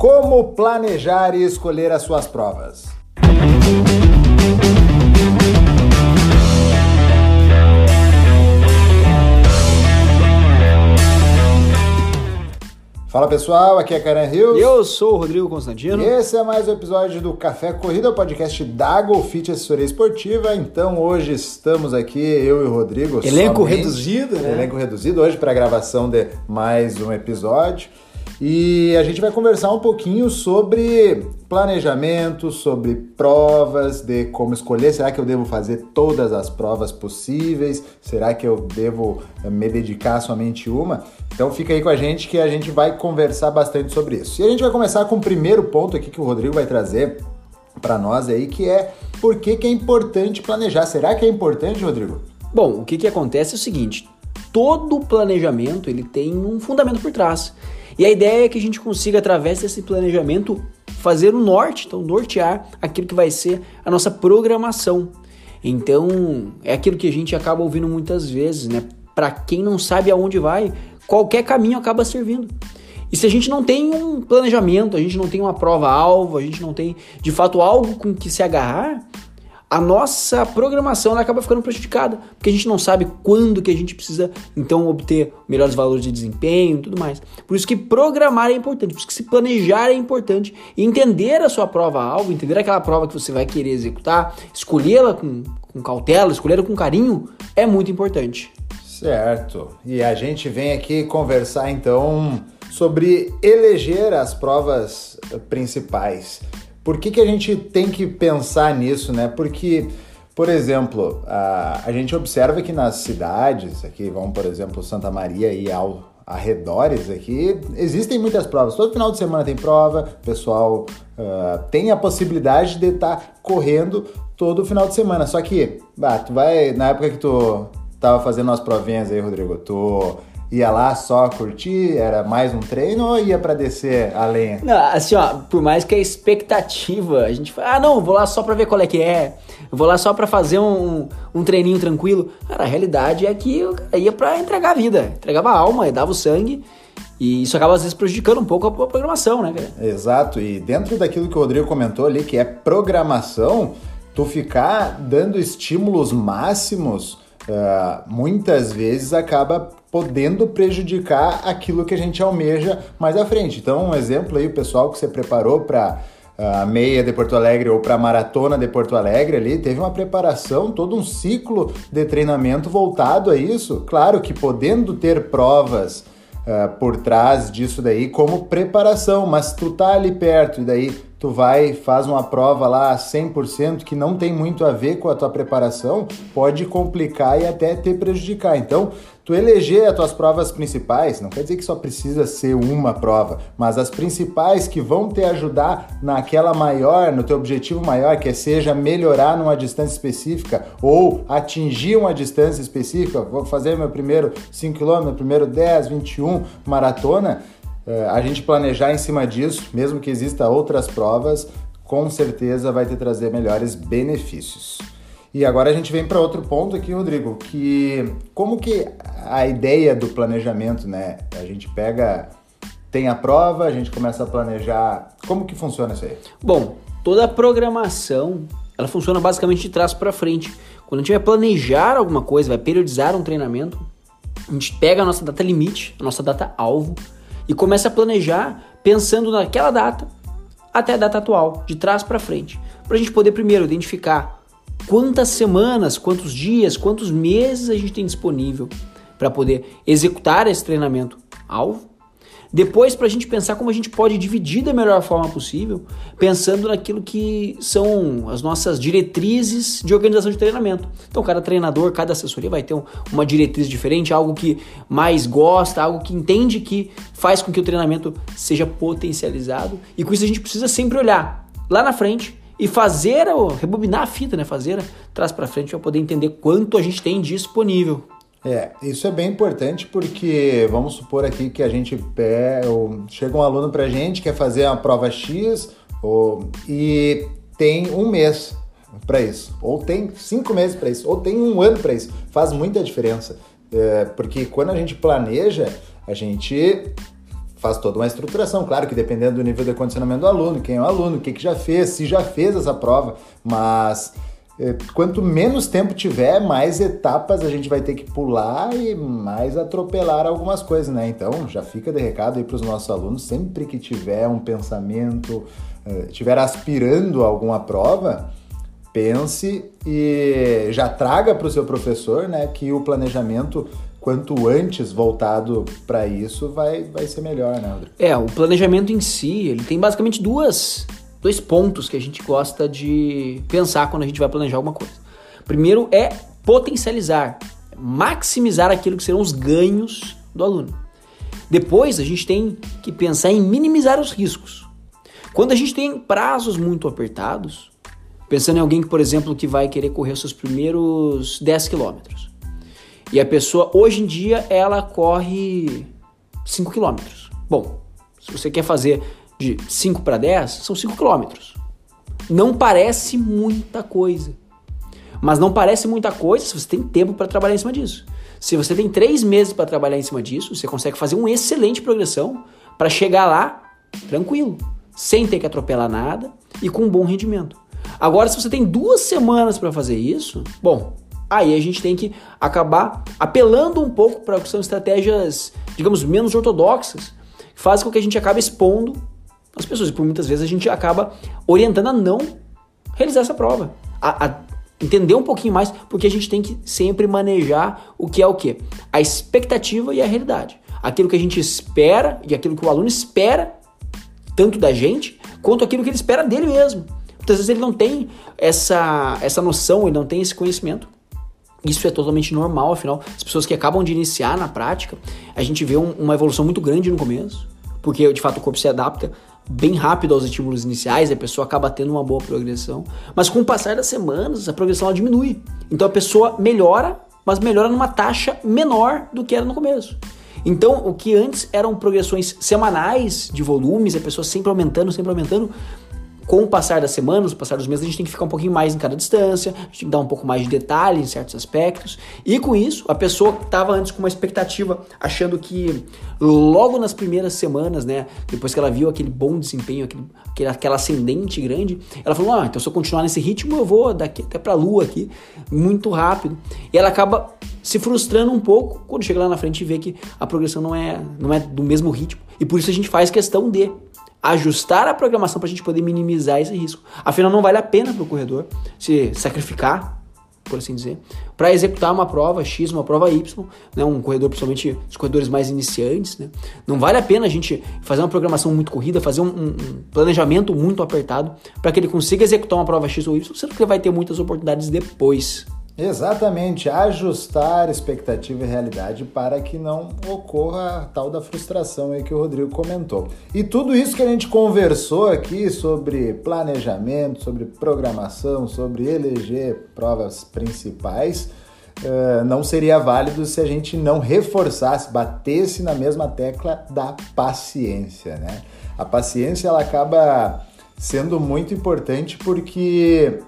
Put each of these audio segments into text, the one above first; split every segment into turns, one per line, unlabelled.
Como planejar e escolher as suas provas? Fala pessoal, aqui é Karen Rios.
E eu sou o Rodrigo Constantino.
E esse é mais um episódio do Café Corrida, o podcast da Golfit Assessoria Esportiva. Então hoje estamos aqui, eu e o Rodrigo.
Elenco
somente,
reduzido, né?
Elenco reduzido hoje para a gravação de mais um episódio. E a gente vai conversar um pouquinho sobre planejamento, sobre provas, de como escolher. Será que eu devo fazer todas as provas possíveis? Será que eu devo eh, me dedicar somente uma? Então fica aí com a gente que a gente vai conversar bastante sobre isso. E a gente vai começar com o primeiro ponto aqui que o Rodrigo vai trazer para nós aí, que é por que, que é importante planejar. Será que é importante, Rodrigo?
Bom, o que, que acontece é o seguinte: todo planejamento ele tem um fundamento por trás. E a ideia é que a gente consiga, através desse planejamento, fazer o norte, então nortear aquilo que vai ser a nossa programação. Então, é aquilo que a gente acaba ouvindo muitas vezes, né? Para quem não sabe aonde vai, qualquer caminho acaba servindo. E se a gente não tem um planejamento, a gente não tem uma prova-alvo, a gente não tem de fato algo com que se agarrar, a nossa programação acaba ficando prejudicada, porque a gente não sabe quando que a gente precisa então obter melhores valores de desempenho e tudo mais. Por isso que programar é importante, por isso que se planejar é importante, e entender a sua prova-alvo, entender aquela prova que você vai querer executar, escolhê-la com, com cautela, escolhê-la com carinho, é muito importante.
Certo. E a gente vem aqui conversar então sobre eleger as provas principais. Por que, que a gente tem que pensar nisso, né? Porque, por exemplo, a, a gente observa que nas cidades, aqui vão, por exemplo, Santa Maria e ao arredores aqui, existem muitas provas. Todo final de semana tem prova, o pessoal uh, tem a possibilidade de estar tá correndo todo final de semana. Só que, bah, tu vai, na época que tu tava fazendo as provinhas aí, Rodrigo, tu ia lá só curtir, era mais um treino ou ia para descer a lenha?
Não, assim, ó, por mais que a expectativa, a gente fala, ah, não, vou lá só pra ver qual é que é, vou lá só pra fazer um, um treininho tranquilo. Cara, a realidade é que eu ia pra entregar a vida, entregava a alma, dava o sangue. E isso acaba às vezes prejudicando um pouco a programação, né, cara?
Exato, e dentro daquilo que o Rodrigo comentou ali, que é programação, tu ficar dando estímulos máximos, uh, muitas vezes acaba podendo prejudicar aquilo que a gente almeja mais à frente. Então, um exemplo aí, o pessoal que você preparou para a meia de Porto Alegre ou para a maratona de Porto Alegre ali, teve uma preparação, todo um ciclo de treinamento voltado a isso. Claro que podendo ter provas uh, por trás disso daí como preparação, mas tu tá ali perto e daí tu vai faz uma prova lá 100% que não tem muito a ver com a tua preparação, pode complicar e até te prejudicar. Então, tu eleger as tuas provas principais, não quer dizer que só precisa ser uma prova, mas as principais que vão te ajudar naquela maior, no teu objetivo maior, que é seja melhorar numa distância específica ou atingir uma distância específica, vou fazer meu primeiro 5 km, meu primeiro 10, 21 maratona, é, a gente planejar em cima disso, mesmo que exista outras provas, com certeza vai te trazer melhores benefícios. E agora a gente vem para outro ponto aqui, Rodrigo, que como que a ideia do planejamento, né? A gente pega, tem a prova, a gente começa a planejar. Como que funciona isso aí?
Bom, toda a programação, ela funciona basicamente de trás para frente. Quando a gente vai planejar alguma coisa, vai periodizar um treinamento, a gente pega a nossa data limite, a nossa data alvo, e começa a planejar pensando naquela data até a data atual, de trás para frente, para a gente poder primeiro identificar quantas semanas, quantos dias, quantos meses a gente tem disponível para poder executar esse treinamento alvo depois, para a gente pensar como a gente pode dividir da melhor forma possível, pensando naquilo que são as nossas diretrizes de organização de treinamento. Então, cada treinador, cada assessoria vai ter uma diretriz diferente, algo que mais gosta, algo que entende que faz com que o treinamento seja potencializado. E com isso a gente precisa sempre olhar lá na frente e fazer, rebobinar a fita, né? Fazer trás para frente para poder entender quanto a gente tem disponível.
É, isso é bem importante porque vamos supor aqui que a gente pé, chega um aluno para a gente quer fazer uma prova X ou, e tem um mês para isso, ou tem cinco meses para isso, ou tem um ano para isso. Faz muita diferença, é, porque quando a gente planeja, a gente faz toda uma estruturação. Claro que dependendo do nível de condicionamento do aluno, quem é o aluno, o que, que já fez, se já fez essa prova, mas é, quanto menos tempo tiver, mais etapas a gente vai ter que pular e mais atropelar algumas coisas, né? Então já fica de recado aí para os nossos alunos, sempre que tiver um pensamento, estiver é, aspirando a alguma prova, pense e já traga para o seu professor, né, que o planejamento quanto antes voltado para isso vai, vai ser melhor, né, Rodrigo?
É, o planejamento em si, ele tem basicamente duas, dois pontos que a gente gosta de pensar quando a gente vai planejar alguma coisa. Primeiro é potencializar, maximizar aquilo que serão os ganhos do aluno. Depois, a gente tem que pensar em minimizar os riscos. Quando a gente tem prazos muito apertados, pensando em alguém que, por exemplo, que vai querer correr os seus primeiros 10 quilômetros, e a pessoa, hoje em dia, ela corre 5 km. Bom, se você quer fazer de 5 para 10, são 5 km. Não parece muita coisa. Mas não parece muita coisa se você tem tempo para trabalhar em cima disso. Se você tem 3 meses para trabalhar em cima disso, você consegue fazer uma excelente progressão para chegar lá tranquilo, sem ter que atropelar nada e com um bom rendimento. Agora, se você tem duas semanas para fazer isso, bom, Aí a gente tem que acabar apelando um pouco para que são estratégias, digamos, menos ortodoxas, que fazem com que a gente acabe expondo as pessoas. E por muitas vezes a gente acaba orientando a não realizar essa prova. A, a entender um pouquinho mais, porque a gente tem que sempre manejar o que é o que? A expectativa e a realidade. Aquilo que a gente espera e aquilo que o aluno espera, tanto da gente, quanto aquilo que ele espera dele mesmo. Muitas vezes ele não tem essa, essa noção, ele não tem esse conhecimento. Isso é totalmente normal, afinal, as pessoas que acabam de iniciar na prática, a gente vê um, uma evolução muito grande no começo, porque de fato o corpo se adapta bem rápido aos estímulos iniciais, a pessoa acaba tendo uma boa progressão, mas com o passar das semanas, a progressão ela diminui. Então a pessoa melhora, mas melhora numa taxa menor do que era no começo. Então, o que antes eram progressões semanais de volumes, a pessoa sempre aumentando, sempre aumentando, com o passar das semanas, o passar dos meses, a gente tem que ficar um pouquinho mais em cada distância, a gente tem que dar um pouco mais de detalhe em certos aspectos. E com isso, a pessoa que estava antes com uma expectativa, achando que logo nas primeiras semanas, né, depois que ela viu aquele bom desempenho, aquele, aquele, aquela ascendente grande, ela falou: Ah, então se eu continuar nesse ritmo, eu vou daqui até para a lua aqui, muito rápido. E ela acaba se frustrando um pouco quando chega lá na frente e vê que a progressão não é, não é do mesmo ritmo. E por isso a gente faz questão de ajustar a programação para a gente poder minimizar esse risco. Afinal, não vale a pena para o corredor se sacrificar, por assim dizer, para executar uma prova X, uma prova Y, né? um corredor, principalmente os corredores mais iniciantes. Né? Não vale a pena a gente fazer uma programação muito corrida, fazer um, um planejamento muito apertado para que ele consiga executar uma prova X ou Y, sendo que ele vai ter muitas oportunidades depois.
Exatamente, ajustar expectativa e realidade para que não ocorra a tal da frustração aí que o Rodrigo comentou. E tudo isso que a gente conversou aqui sobre planejamento, sobre programação, sobre eleger provas principais, uh, não seria válido se a gente não reforçasse, batesse na mesma tecla da paciência, né? A paciência ela acaba sendo muito importante porque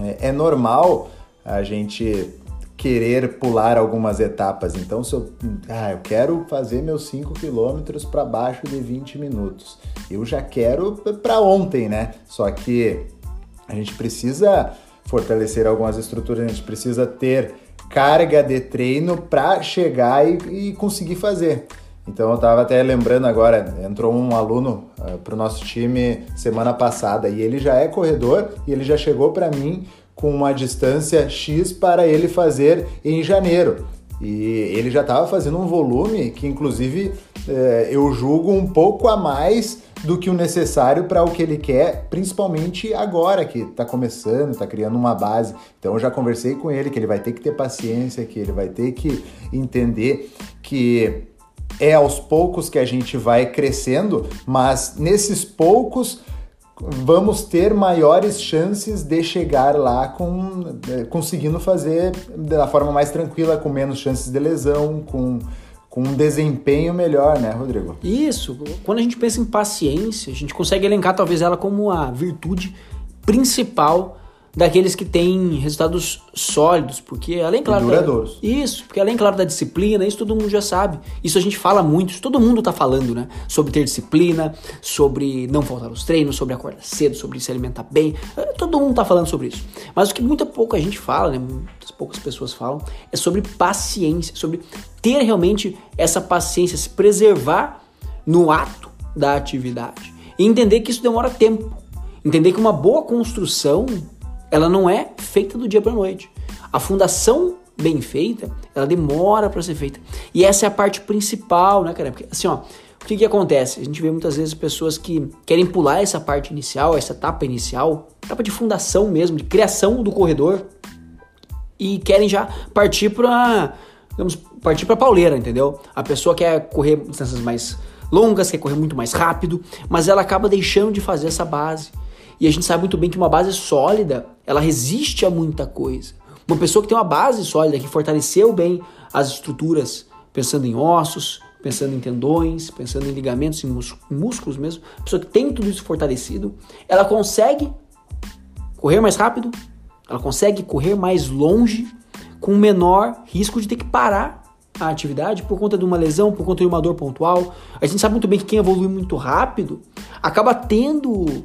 é, é normal a gente querer pular algumas etapas. Então, se eu, ah, eu quero fazer meus 5 quilômetros para baixo de 20 minutos, eu já quero para ontem, né? Só que a gente precisa fortalecer algumas estruturas, a gente precisa ter carga de treino para chegar e, e, conseguir fazer. Então eu estava até lembrando agora, entrou um aluno uh, ah, para o nosso time semana passada e ele já é corredor e ele já chegou para mim com uma distância X para ele fazer em janeiro. E ele já estava fazendo um volume que, inclusive, é, eu julgo um pouco a mais do que o necessário para o que ele quer, principalmente agora que está começando, está criando uma base. Então, eu já conversei com ele que ele vai ter que ter paciência, que ele vai ter que entender que é aos poucos que a gente vai crescendo, mas nesses poucos vamos ter maiores chances de chegar lá com é, conseguindo fazer da forma mais tranquila, com menos chances de lesão, com, com um desempenho melhor, né, Rodrigo?
Isso. Quando a gente pensa em paciência, a gente consegue elencar talvez ela como a virtude principal daqueles que têm resultados sólidos, porque além claro,
duradouros.
Da, isso, porque além claro da disciplina, isso todo mundo já sabe. Isso a gente fala muito, isso todo mundo tá falando, né? Sobre ter disciplina, sobre não faltar os treinos, sobre acordar cedo, sobre se alimentar bem. Eh, todo mundo tá falando sobre isso. Mas o que muita pouca gente fala, né? Muitas poucas pessoas falam, é sobre paciência, sobre ter realmente essa paciência, se preservar no ato da atividade. E entender que isso demora tempo. Entender que uma boa construção ela não é feita do dia para noite. A fundação bem feita, ela demora para ser feita. E essa é a parte principal, né, cara? Porque assim, ó, o que que acontece? A gente vê muitas vezes pessoas que querem pular essa parte inicial, essa etapa inicial, etapa de fundação mesmo, de criação do corredor, e querem já partir para, vamos partir para pauleira, entendeu? A pessoa quer correr distâncias mais longas, quer correr muito mais rápido, mas ela acaba deixando de fazer essa base. E a gente sabe muito bem que uma base sólida, ela resiste a muita coisa. Uma pessoa que tem uma base sólida, que fortaleceu bem as estruturas, pensando em ossos, pensando em tendões, pensando em ligamentos, em músculos mesmo, pessoa que tem tudo isso fortalecido, ela consegue correr mais rápido, ela consegue correr mais longe, com menor risco de ter que parar a atividade por conta de uma lesão, por conta de uma dor pontual. A gente sabe muito bem que quem evolui muito rápido acaba tendo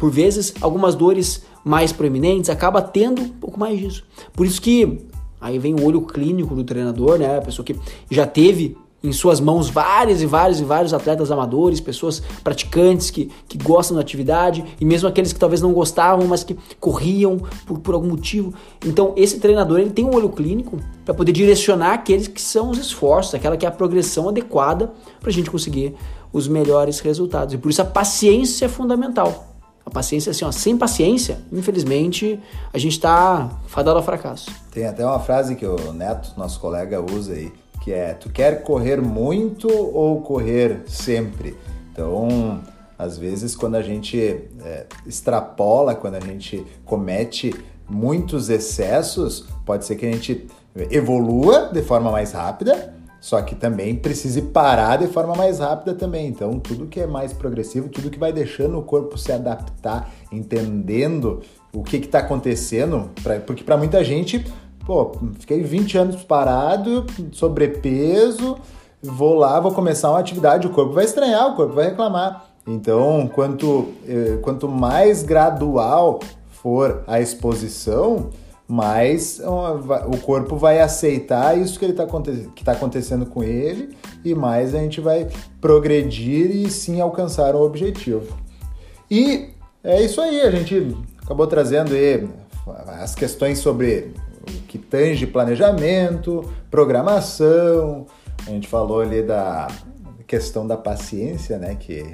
por vezes, algumas dores mais proeminentes, acaba tendo um pouco mais disso. Por isso que aí vem o olho clínico do treinador, né? A pessoa que já teve em suas mãos vários e vários e vários atletas amadores, pessoas praticantes que, que gostam da atividade e mesmo aqueles que talvez não gostavam, mas que corriam por, por algum motivo. Então, esse treinador ele tem um olho clínico para poder direcionar aqueles que são os esforços, aquela que é a progressão adequada para a gente conseguir os melhores resultados. E por isso a paciência é fundamental. A paciência, assim, ó, sem paciência, infelizmente, a gente está fadado ao fracasso.
Tem até uma frase que o Neto, nosso colega, usa aí, que é: Tu quer correr muito ou correr sempre? Então, às vezes, quando a gente é, extrapola, quando a gente comete muitos excessos, pode ser que a gente evolua de forma mais rápida, só que também precise parar de forma mais rápida também. Então, tudo que é mais progressivo, tudo que vai deixando o corpo se adaptar, entendendo o que está acontecendo, pra, porque para muita gente, pô, fiquei 20 anos parado, sobrepeso, vou lá, vou começar uma atividade, o corpo vai estranhar, o corpo vai reclamar. Então, quanto, eh, quanto mais gradual for a exposição, mas o corpo vai aceitar isso que está tá acontecendo com ele e mais a gente vai progredir e sim alcançar o objetivo. E é isso aí, a gente acabou trazendo aí as questões sobre o que tange planejamento, programação, a gente falou ali da questão da paciência, né, que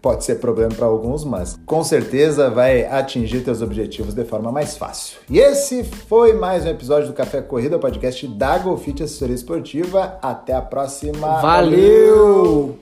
pode ser problema para alguns, mas com certeza vai atingir teus objetivos de forma mais fácil. E esse foi mais um episódio do Café Corrida, podcast da Golfit Assessoria Esportiva. Até a próxima.
Valeu!